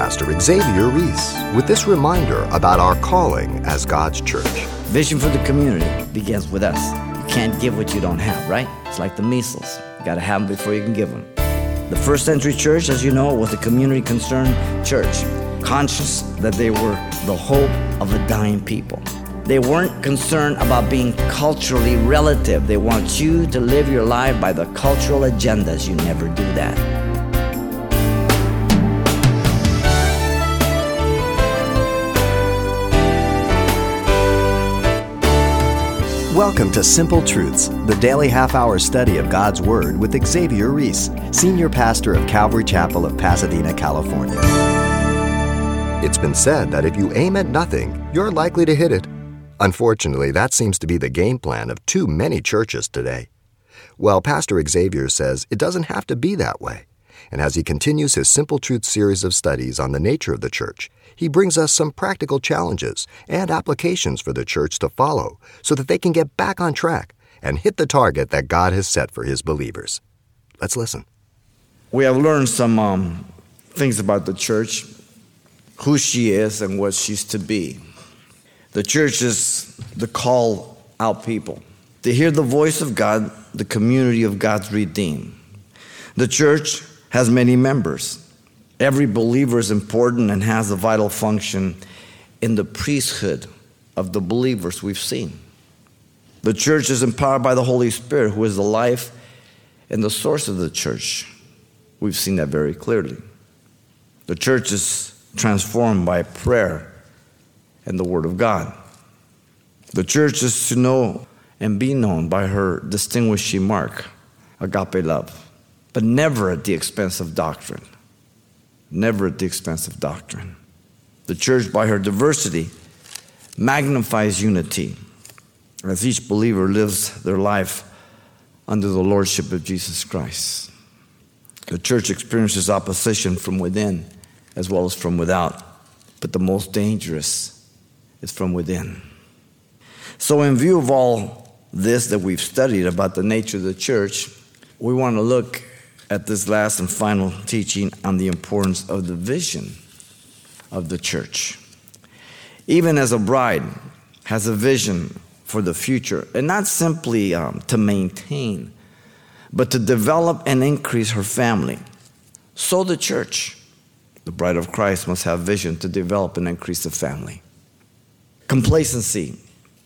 Pastor Xavier Reese with this reminder about our calling as God's church. Vision for the community begins with us. You can't give what you don't have, right? It's like the measles. You got to have them before you can give them. The first century church, as you know, was a community concerned church, conscious that they were the hope of a dying people. They weren't concerned about being culturally relative. They want you to live your life by the cultural agendas. You never do that. Welcome to Simple Truths, the daily half hour study of God's Word with Xavier Reese, Senior Pastor of Calvary Chapel of Pasadena, California. It's been said that if you aim at nothing, you're likely to hit it. Unfortunately, that seems to be the game plan of too many churches today. Well, Pastor Xavier says it doesn't have to be that way. And as he continues his Simple Truth series of studies on the nature of the church, he brings us some practical challenges and applications for the church to follow so that they can get back on track and hit the target that God has set for his believers. Let's listen. We have learned some um, things about the church, who she is, and what she's to be. The church is the call out people to hear the voice of God, the community of God's redeemed. The church has many members. Every believer is important and has a vital function in the priesthood of the believers we've seen. The church is empowered by the Holy Spirit, who is the life and the source of the church. We've seen that very clearly. The church is transformed by prayer and the Word of God. The church is to know and be known by her distinguishing mark, agape love but never at the expense of doctrine. Never at the expense of doctrine. The church, by her diversity, magnifies unity as each believer lives their life under the lordship of Jesus Christ. The church experiences opposition from within as well as from without, but the most dangerous is from within. So, in view of all this that we've studied about the nature of the church, we want to look at this last and final teaching on the importance of the vision of the church. Even as a bride has a vision for the future, and not simply um, to maintain, but to develop and increase her family. So the church, the bride of Christ, must have vision to develop and increase the family. Complacency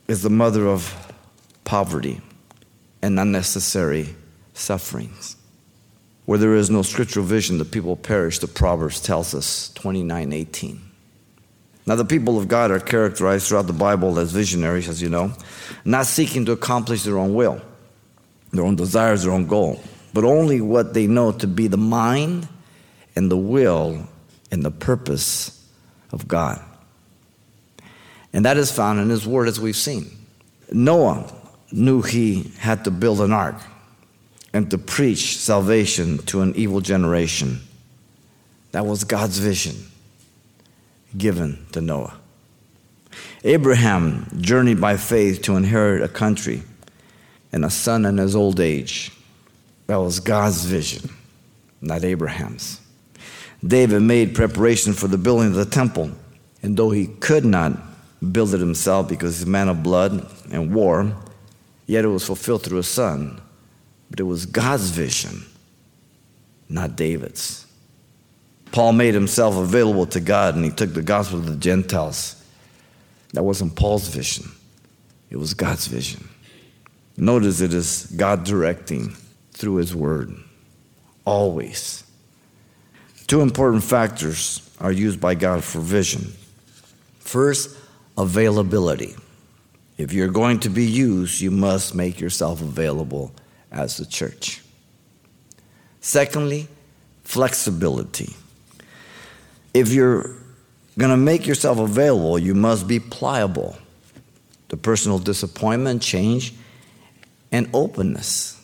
is the mother of poverty and unnecessary sufferings. Where there is no scriptural vision, the people perish, the Proverbs tells us, 29 18. Now, the people of God are characterized throughout the Bible as visionaries, as you know, not seeking to accomplish their own will, their own desires, their own goal, but only what they know to be the mind and the will and the purpose of God. And that is found in His Word, as we've seen. Noah knew he had to build an ark and to preach salvation to an evil generation. That was God's vision given to Noah. Abraham journeyed by faith to inherit a country and a son in his old age. That was God's vision, not Abraham's. David made preparation for the building of the temple, and though he could not build it himself because he's a man of blood and war, yet it was fulfilled through his son but it was God's vision, not David's. Paul made himself available to God and he took the gospel to the Gentiles. That wasn't Paul's vision, it was God's vision. Notice it is God directing through his word, always. Two important factors are used by God for vision. First, availability. If you're going to be used, you must make yourself available as the church. Secondly, flexibility. If you're going to make yourself available, you must be pliable to personal disappointment, change, and openness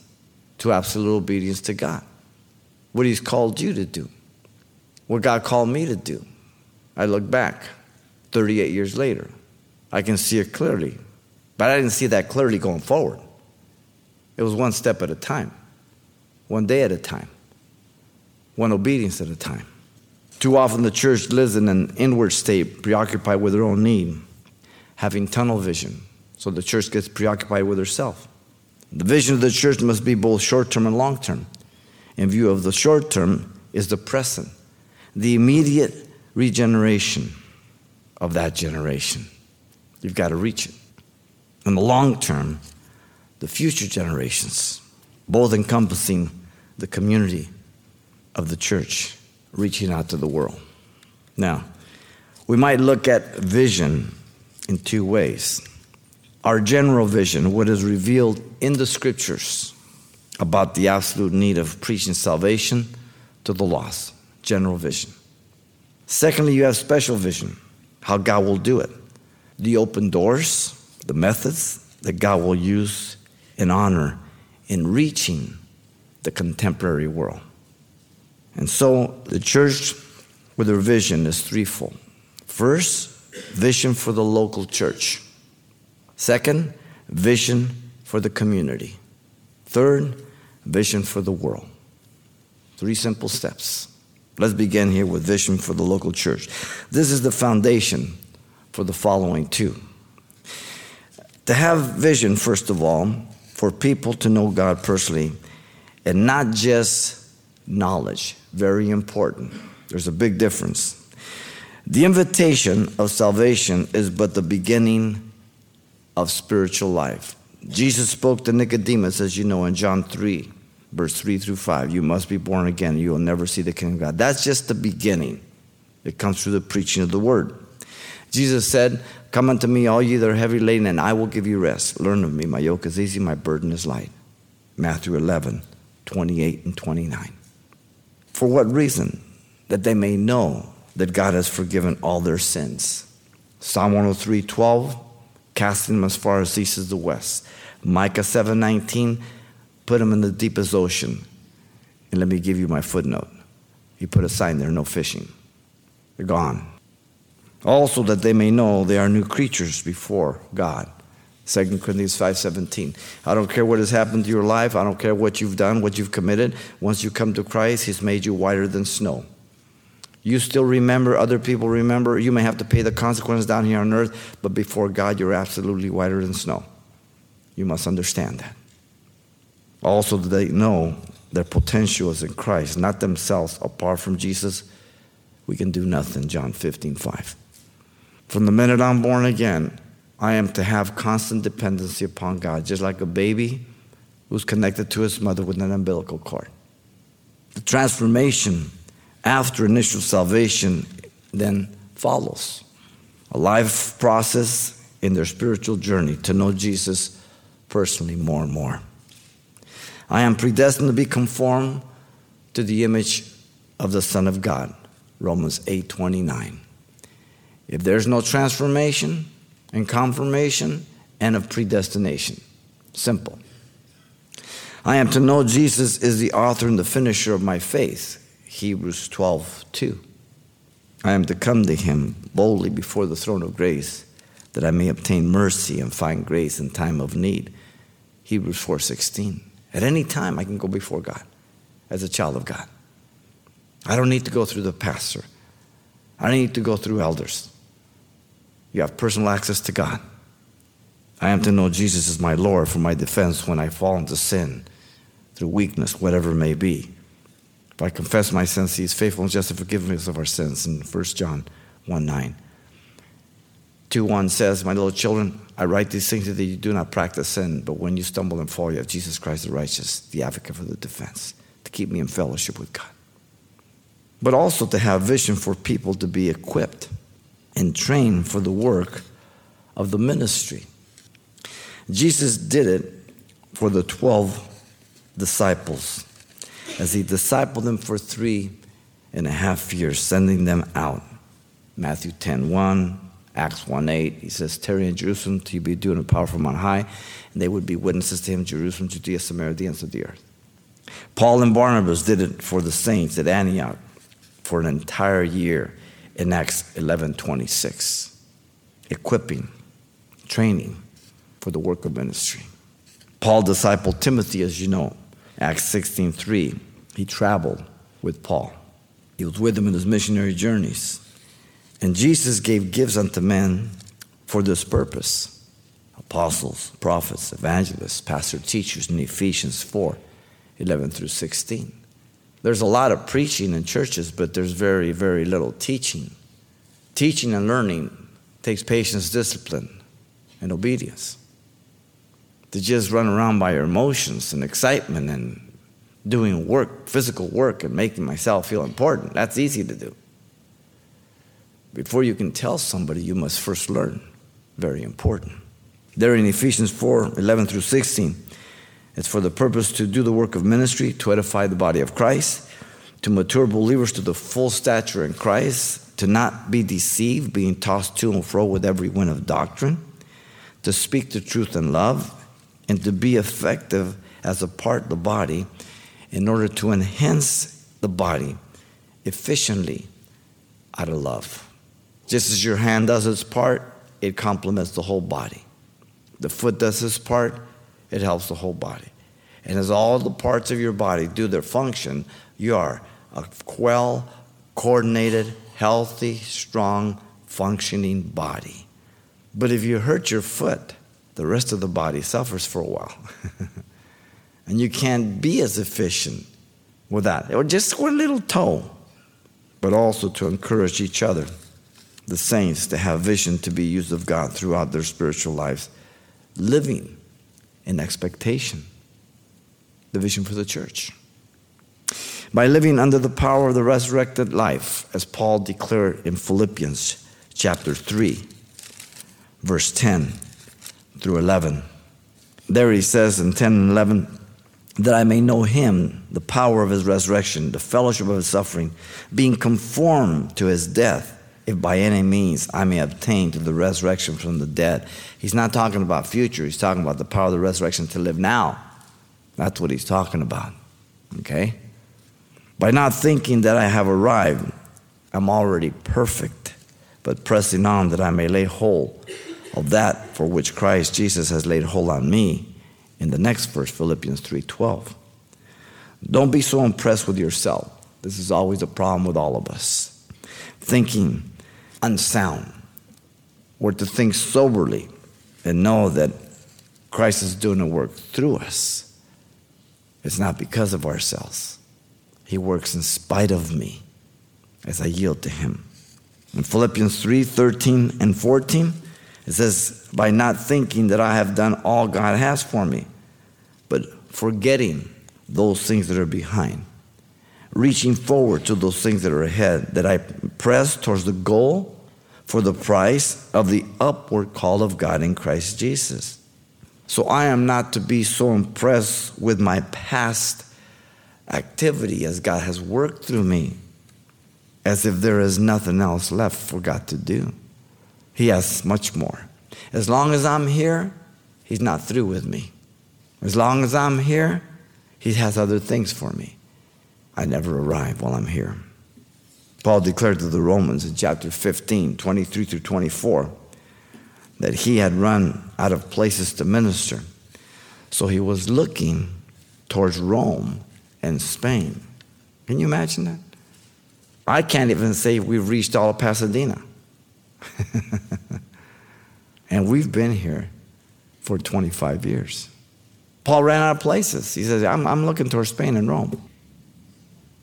to absolute obedience to God. What He's called you to do, what God called me to do. I look back 38 years later, I can see it clearly, but I didn't see that clearly going forward. It was one step at a time, one day at a time, one obedience at a time. Too often the church lives in an inward state, preoccupied with their own need, having tunnel vision. So the church gets preoccupied with herself. The vision of the church must be both short term and long term. In view of the short term is the present, the immediate regeneration of that generation. You've got to reach it. In the long term, the future generations, both encompassing the community of the church, reaching out to the world. Now, we might look at vision in two ways. Our general vision, what is revealed in the scriptures about the absolute need of preaching salvation to the lost, general vision. Secondly, you have special vision, how God will do it, the open doors, the methods that God will use in honor in reaching the contemporary world. And so the church with her vision is threefold. First, vision for the local church. Second, vision for the community. Third, vision for the world. Three simple steps. Let's begin here with vision for the local church. This is the foundation for the following two. To have vision, first of all, for people to know God personally, and not just knowledge. Very important. There's a big difference. The invitation of salvation is but the beginning of spiritual life. Jesus spoke to Nicodemus, as you know, in John 3, verse 3 through 5. You must be born again. You will never see the kingdom of God. That's just the beginning. It comes through the preaching of the word. Jesus said, Come unto me, all ye that are heavy laden, and I will give you rest. Learn of me. My yoke is easy, my burden is light. Matthew 11, 28 and 29. For what reason? That they may know that God has forgiven all their sins. Psalm 103, 12, casting them as far as east as the west. Micah 7, 19, put them in the deepest ocean. And let me give you my footnote. He put a sign there, no fishing. They're gone. Also that they may know they are new creatures before God. 2 Corinthians 5:17. I don't care what has happened to your life, I don't care what you've done, what you've committed. Once you come to Christ, he's made you whiter than snow. You still remember, other people remember. You may have to pay the consequences down here on earth, but before God, you're absolutely whiter than snow. You must understand that. Also, that they know their potential is in Christ, not themselves. Apart from Jesus, we can do nothing. John 15, 5. From the minute I'm born again, I am to have constant dependency upon God, just like a baby who's connected to his mother with an umbilical cord. The transformation after initial salvation then follows a life process in their spiritual journey to know Jesus personally more and more. I am predestined to be conformed to the image of the Son of God. Romans 8:29. If there's no transformation and confirmation and of predestination. Simple. I am to know Jesus is the author and the finisher of my faith. Hebrews 12, 2. I am to come to him boldly before the throne of grace that I may obtain mercy and find grace in time of need. Hebrews 4:16. At any time I can go before God as a child of God. I don't need to go through the pastor. I don't need to go through elders. You have personal access to God. I am to know Jesus is my Lord for my defense when I fall into sin, through weakness, whatever it may be. If I confess my sins, He is faithful and just to forgive us of our sins in 1 John 1 9. 2 1 says, My little children, I write these things that you do not practice sin, but when you stumble and fall, you have Jesus Christ the righteous, the advocate for the defense, to keep me in fellowship with God. But also to have vision for people to be equipped and train for the work of the ministry. Jesus did it for the 12 disciples as he discipled them for three and a half years, sending them out. Matthew 10 1, Acts 1 8, he says, Tarry in Jerusalem till you be doing a power from on high, and they would be witnesses to him, Jerusalem, Judea, Samaria, the ends of the earth. Paul and Barnabas did it for the saints at Antioch for an entire year in Acts 11 26. Equipping, training for the work of ministry. Paul discipled Timothy, as you know. Acts 16 3. He traveled with Paul. He was with him in his missionary journeys. And Jesus gave gifts unto men for this purpose apostles, prophets, evangelists, pastor teachers in Ephesians 4 11 through 16. There's a lot of preaching in churches, but there's very, very little teaching. Teaching and learning takes patience, discipline, and obedience. To just run around by your emotions and excitement and doing work, physical work, and making myself feel important, that's easy to do. Before you can tell somebody, you must first learn. Very important. There in Ephesians 4 11 through 16, it's for the purpose to do the work of ministry, to edify the body of Christ, to mature believers to the full stature in Christ, to not be deceived, being tossed to and fro with every wind of doctrine, to speak the truth in love, and to be effective as a part of the body in order to enhance the body efficiently out of love. Just as your hand does its part, it complements the whole body. The foot does its part, it helps the whole body. And as all the parts of your body do their function, you are a well coordinated, healthy, strong, functioning body. But if you hurt your foot, the rest of the body suffers for a while. and you can't be as efficient with that. Or just one little toe, but also to encourage each other, the saints, to have vision to be used of God throughout their spiritual lives, living in expectation. The vision for the church. By living under the power of the resurrected life, as Paul declared in Philippians chapter 3, verse 10 through 11. There he says in 10 and 11, that I may know him, the power of his resurrection, the fellowship of his suffering, being conformed to his death, if by any means I may obtain to the resurrection from the dead. He's not talking about future, he's talking about the power of the resurrection to live now. That's what he's talking about. Okay? By not thinking that I have arrived, I'm already perfect, but pressing on that I may lay hold of that for which Christ Jesus has laid hold on me in the next verse, Philippians 3:12. Don't be so impressed with yourself. This is always a problem with all of us. Thinking unsound, or to think soberly and know that Christ is doing the work through us. It's not because of ourselves. He works in spite of me as I yield to Him. In Philippians 3 13 and 14, it says, By not thinking that I have done all God has for me, but forgetting those things that are behind, reaching forward to those things that are ahead, that I press towards the goal for the price of the upward call of God in Christ Jesus. So I am not to be so impressed with my past activity as God has worked through me as if there is nothing else left for God to do. He has much more. As long as I'm here, He's not through with me. As long as I'm here, He has other things for me. I never arrive while I'm here. Paul declared to the Romans in chapter 15, 23 through 24, that he had run out of places to minister. So he was looking towards Rome and Spain. Can you imagine that? I can't even say we've reached all of Pasadena. and we've been here for 25 years. Paul ran out of places. He says, I'm, I'm looking towards Spain and Rome.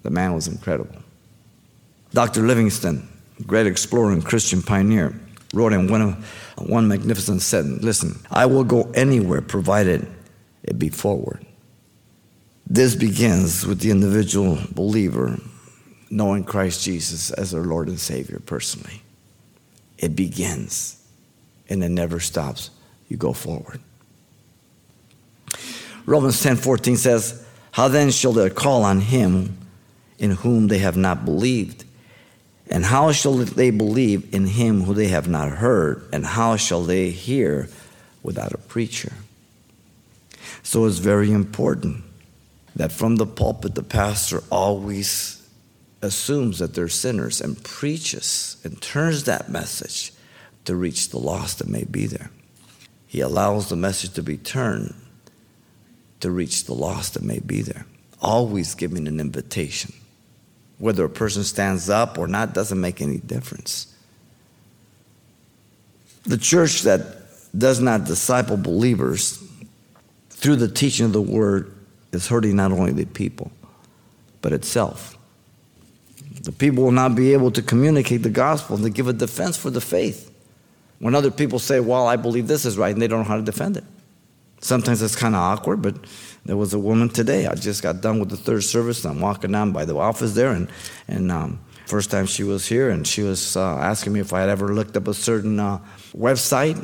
The man was incredible. Dr. Livingstone, great explorer and Christian pioneer, wrote in one, of, one magnificent sentence Listen, I will go anywhere provided it be forward. This begins with the individual believer knowing Christ Jesus as their Lord and Savior personally. It begins and it never stops. You go forward. Romans 10 14 says, How then shall they call on him in whom they have not believed? And how shall they believe in him who they have not heard? And how shall they hear without a preacher? So it's very important that from the pulpit, the pastor always assumes that they're sinners and preaches and turns that message to reach the lost that may be there. He allows the message to be turned to reach the lost that may be there, always giving an invitation. Whether a person stands up or not doesn't make any difference. The church that does not disciple believers through the teaching of the word is hurting not only the people, but itself. The people will not be able to communicate the gospel and to give a defense for the faith. When other people say, Well, I believe this is right, and they don't know how to defend it. Sometimes it's kind of awkward, but there was a woman today. I just got done with the third service. I'm walking down by the office there, and, and um, first time she was here, and she was uh, asking me if I had ever looked up a certain uh, website.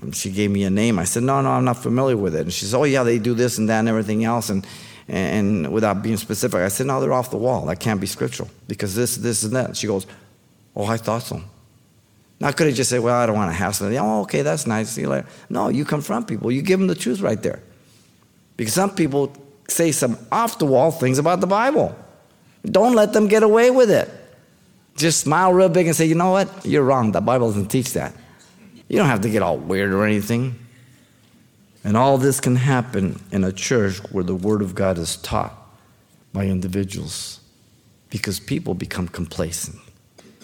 And she gave me a name. I said, No, no, I'm not familiar with it. And she said, Oh, yeah, they do this and that and everything else. And, and without being specific, I said, No, they're off the wall. That can't be scriptural because this, this, and that. She goes, Oh, I thought so. Now, I could have just said, Well, I don't want to have something. Oh, okay, that's nice. See you later. No, you confront people. You give them the truth right there. Because some people say some off the wall things about the Bible. Don't let them get away with it. Just smile real big and say, You know what? You're wrong. The Bible doesn't teach that. You don't have to get all weird or anything. And all this can happen in a church where the Word of God is taught by individuals because people become complacent.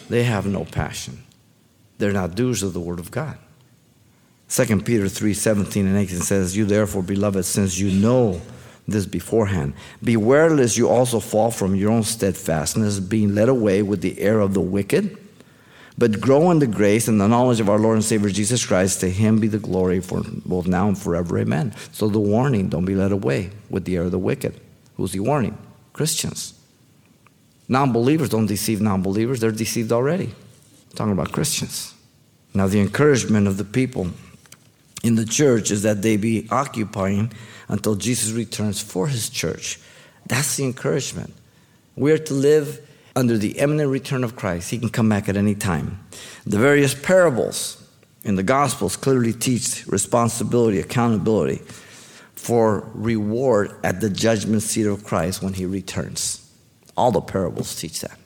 They have no passion. They're not doers of the Word of God. 2 Peter 3 17 and 18 says, You therefore, beloved, since you know this beforehand, beware lest you also fall from your own steadfastness, being led away with the error of the wicked but grow in the grace and the knowledge of our Lord and Savior Jesus Christ. To him be the glory for both now and forever. Amen. So the warning, don't be led away with the error of the wicked. Who's he warning? Christians. Non believers don't deceive non believers, they're deceived already. I'm talking about Christians. Now, the encouragement of the people in the church is that they be occupying until Jesus returns for his church. That's the encouragement. We're to live under the imminent return of Christ. He can come back at any time. The various parables in the Gospels clearly teach responsibility, accountability for reward at the judgment seat of Christ when he returns. All the parables teach that,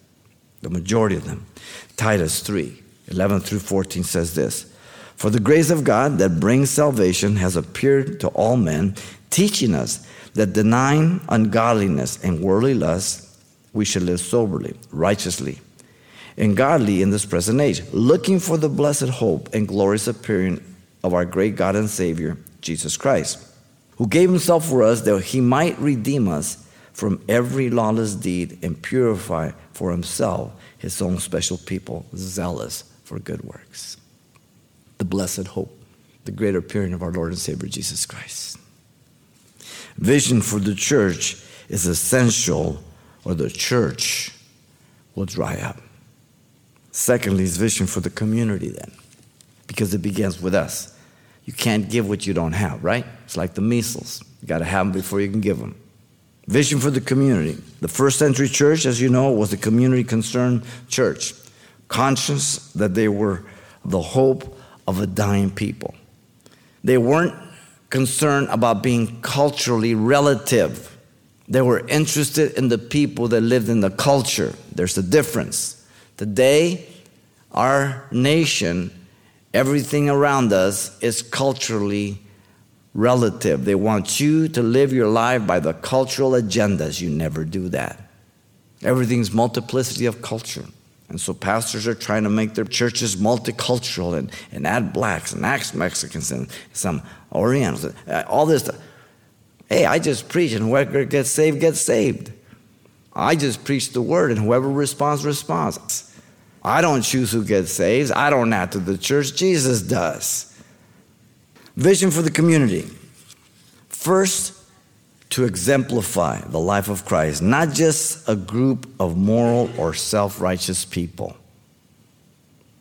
the majority of them. Titus 3 11 through 14 says this For the grace of God that brings salvation has appeared to all men, teaching us that denying ungodliness and worldly lust, we should live soberly, righteously, and godly in this present age, looking for the blessed hope and glorious appearing of our great God and Savior, Jesus Christ, who gave himself for us that he might redeem us from every lawless deed and purify for himself his own special people, zealous for good works. The blessed hope, the great appearing of our Lord and Savior Jesus Christ. Vision for the church is essential or the church will dry up. Secondly, is vision for the community then, because it begins with us. You can't give what you don't have, right? It's like the measles. You got to have them before you can give them. Vision for the community. The first century church, as you know, was a community concerned church, conscious that they were the hope of a dying people. They weren't concerned about being culturally relative they were interested in the people that lived in the culture. There's a difference. Today, our nation, everything around us is culturally relative. They want you to live your life by the cultural agendas. You never do that. Everything's multiplicity of culture. And so pastors are trying to make their churches multicultural and, and add blacks and add Mexicans and some Orientals, uh, all this stuff. Hey, I just preach, and whoever gets saved, gets saved. I just preach the word, and whoever responds, responds. I don't choose who gets saved. I don't add to the church. Jesus does. Vision for the community. First, to exemplify the life of Christ, not just a group of moral or self righteous people.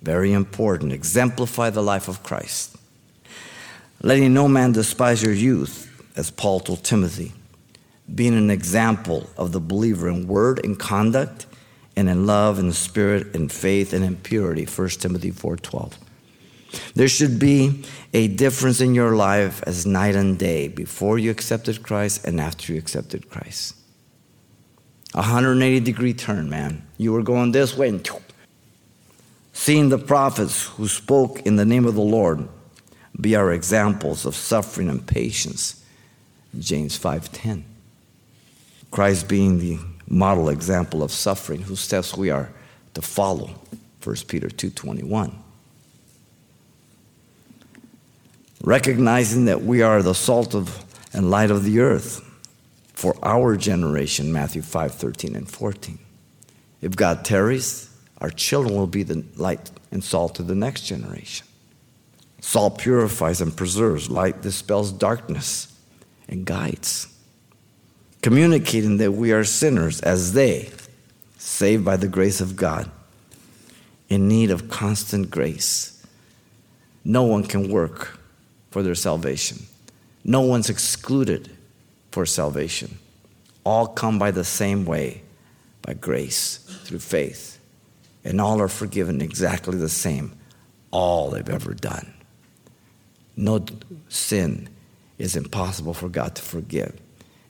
Very important. Exemplify the life of Christ. Letting no man despise your youth as Paul told Timothy, being an example of the believer in word and conduct and in love and spirit and faith and in purity 1 timothy 4.12 there should be a difference in your life as night and day before you accepted christ and after you accepted christ 180 degree turn man you were going this way and seeing the prophets who spoke in the name of the lord be our examples of suffering and patience James 5:10. Christ being the model example of suffering whose steps we are to follow. 1 Peter 2:21. Recognizing that we are the salt of and light of the earth for our generation, Matthew 5, 13 and 14. If God tarries, our children will be the light and salt to the next generation. Salt purifies and preserves, light dispels darkness and guides. Communicating that we are sinners as they, saved by the grace of God, in need of constant grace. No one can work for their salvation. No one's excluded for salvation. All come by the same way, by grace, through faith. And all are forgiven exactly the same, all they've ever done. No sin is impossible for God to forgive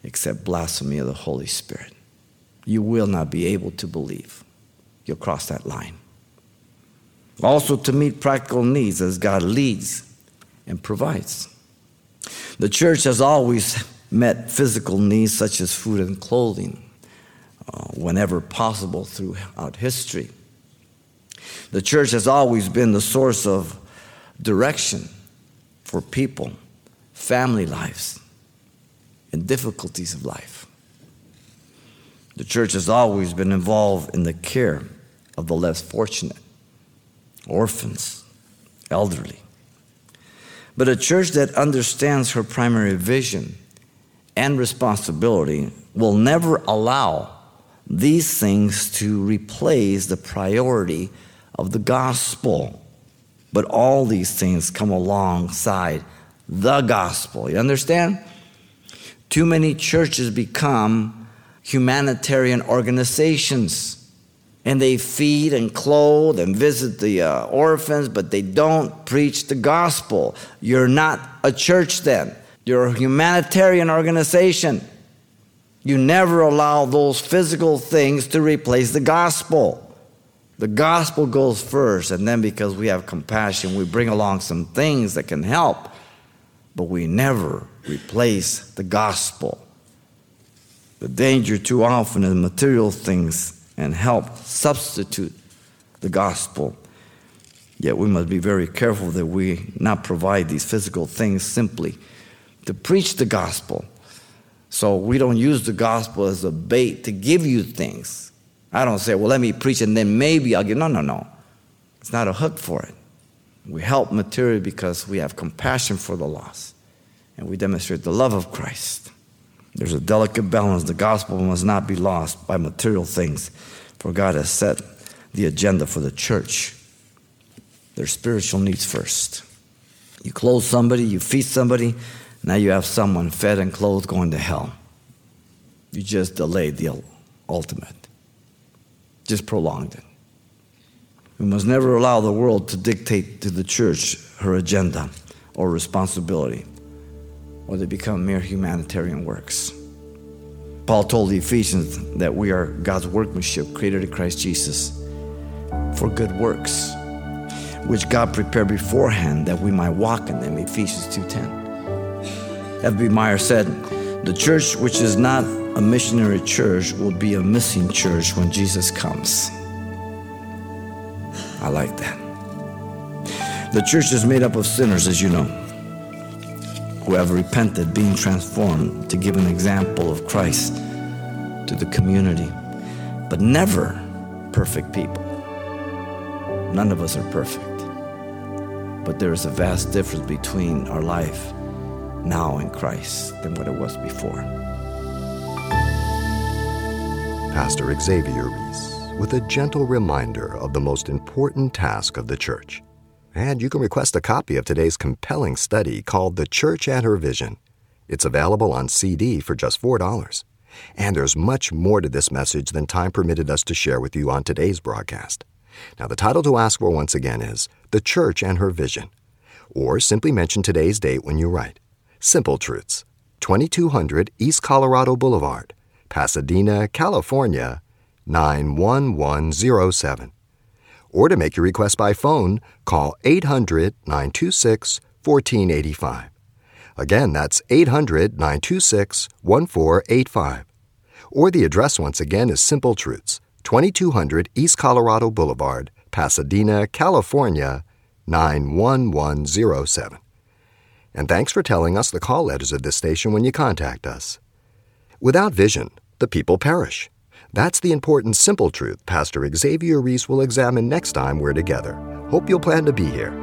except blasphemy of the Holy Spirit. You will not be able to believe. You'll cross that line. Also, to meet practical needs as God leads and provides. The church has always met physical needs such as food and clothing uh, whenever possible throughout history. The church has always been the source of direction for people, family lives, and difficulties of life. The church has always been involved in the care of the less fortunate, orphans, elderly, but a church that understands her primary vision and responsibility will never allow these things to replace the priority of the gospel. But all these things come alongside the gospel. You understand? Too many churches become humanitarian organizations and they feed and clothe and visit the uh, orphans, but they don't preach the gospel. You're not a church then, you're a humanitarian organization. You never allow those physical things to replace the gospel. The gospel goes first, and then because we have compassion, we bring along some things that can help, but we never replace the gospel. The danger too often is material things and help substitute the gospel. Yet we must be very careful that we not provide these physical things simply to preach the gospel. So we don't use the gospel as a bait to give you things. I don't say, well, let me preach and then maybe I'll give. No, no, no. It's not a hook for it. We help materially because we have compassion for the lost and we demonstrate the love of Christ. There's a delicate balance. The gospel must not be lost by material things, for God has set the agenda for the church. Their spiritual needs first. You clothe somebody, you feed somebody, now you have someone fed and clothed going to hell. You just delayed the ultimate, just prolonged it. We must never allow the world to dictate to the church her agenda or responsibility or they become mere humanitarian works. Paul told the Ephesians that we are God's workmanship created in Christ Jesus for good works, which God prepared beforehand that we might walk in them. Ephesians 2:10. F.B. Meyer said, "The church which is not a missionary church will be a missing church when Jesus comes." I like that. The church is made up of sinners, as you know who have repented, being transformed to give an example of Christ to the community, but never perfect people. None of us are perfect. But there is a vast difference between our life now in Christ than what it was before. Pastor Xavier Reese with a gentle reminder of the most important task of the church and you can request a copy of today's compelling study called The Church and Her Vision. It's available on CD for just $4. And there's much more to this message than time permitted us to share with you on today's broadcast. Now, the title to ask for once again is The Church and Her Vision. Or simply mention today's date when you write. Simple Truths, 2200 East Colorado Boulevard, Pasadena, California, 91107 or to make your request by phone, call 800 926 1485. Again, that's 800 926 1485. or the address once again is Simple Truths, 2200 East Colorado Boulevard, Pasadena, California 91107. And thanks for telling us the call letters of this station when you contact us. Without vision, the people perish. That's the important simple truth Pastor Xavier Reese will examine next time we're together. Hope you'll plan to be here.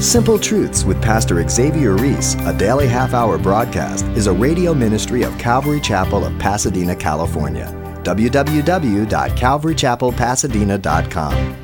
Simple Truths with Pastor Xavier Reese, a daily half hour broadcast, is a radio ministry of Calvary Chapel of Pasadena, California. www.calvarychapelpasadena.com.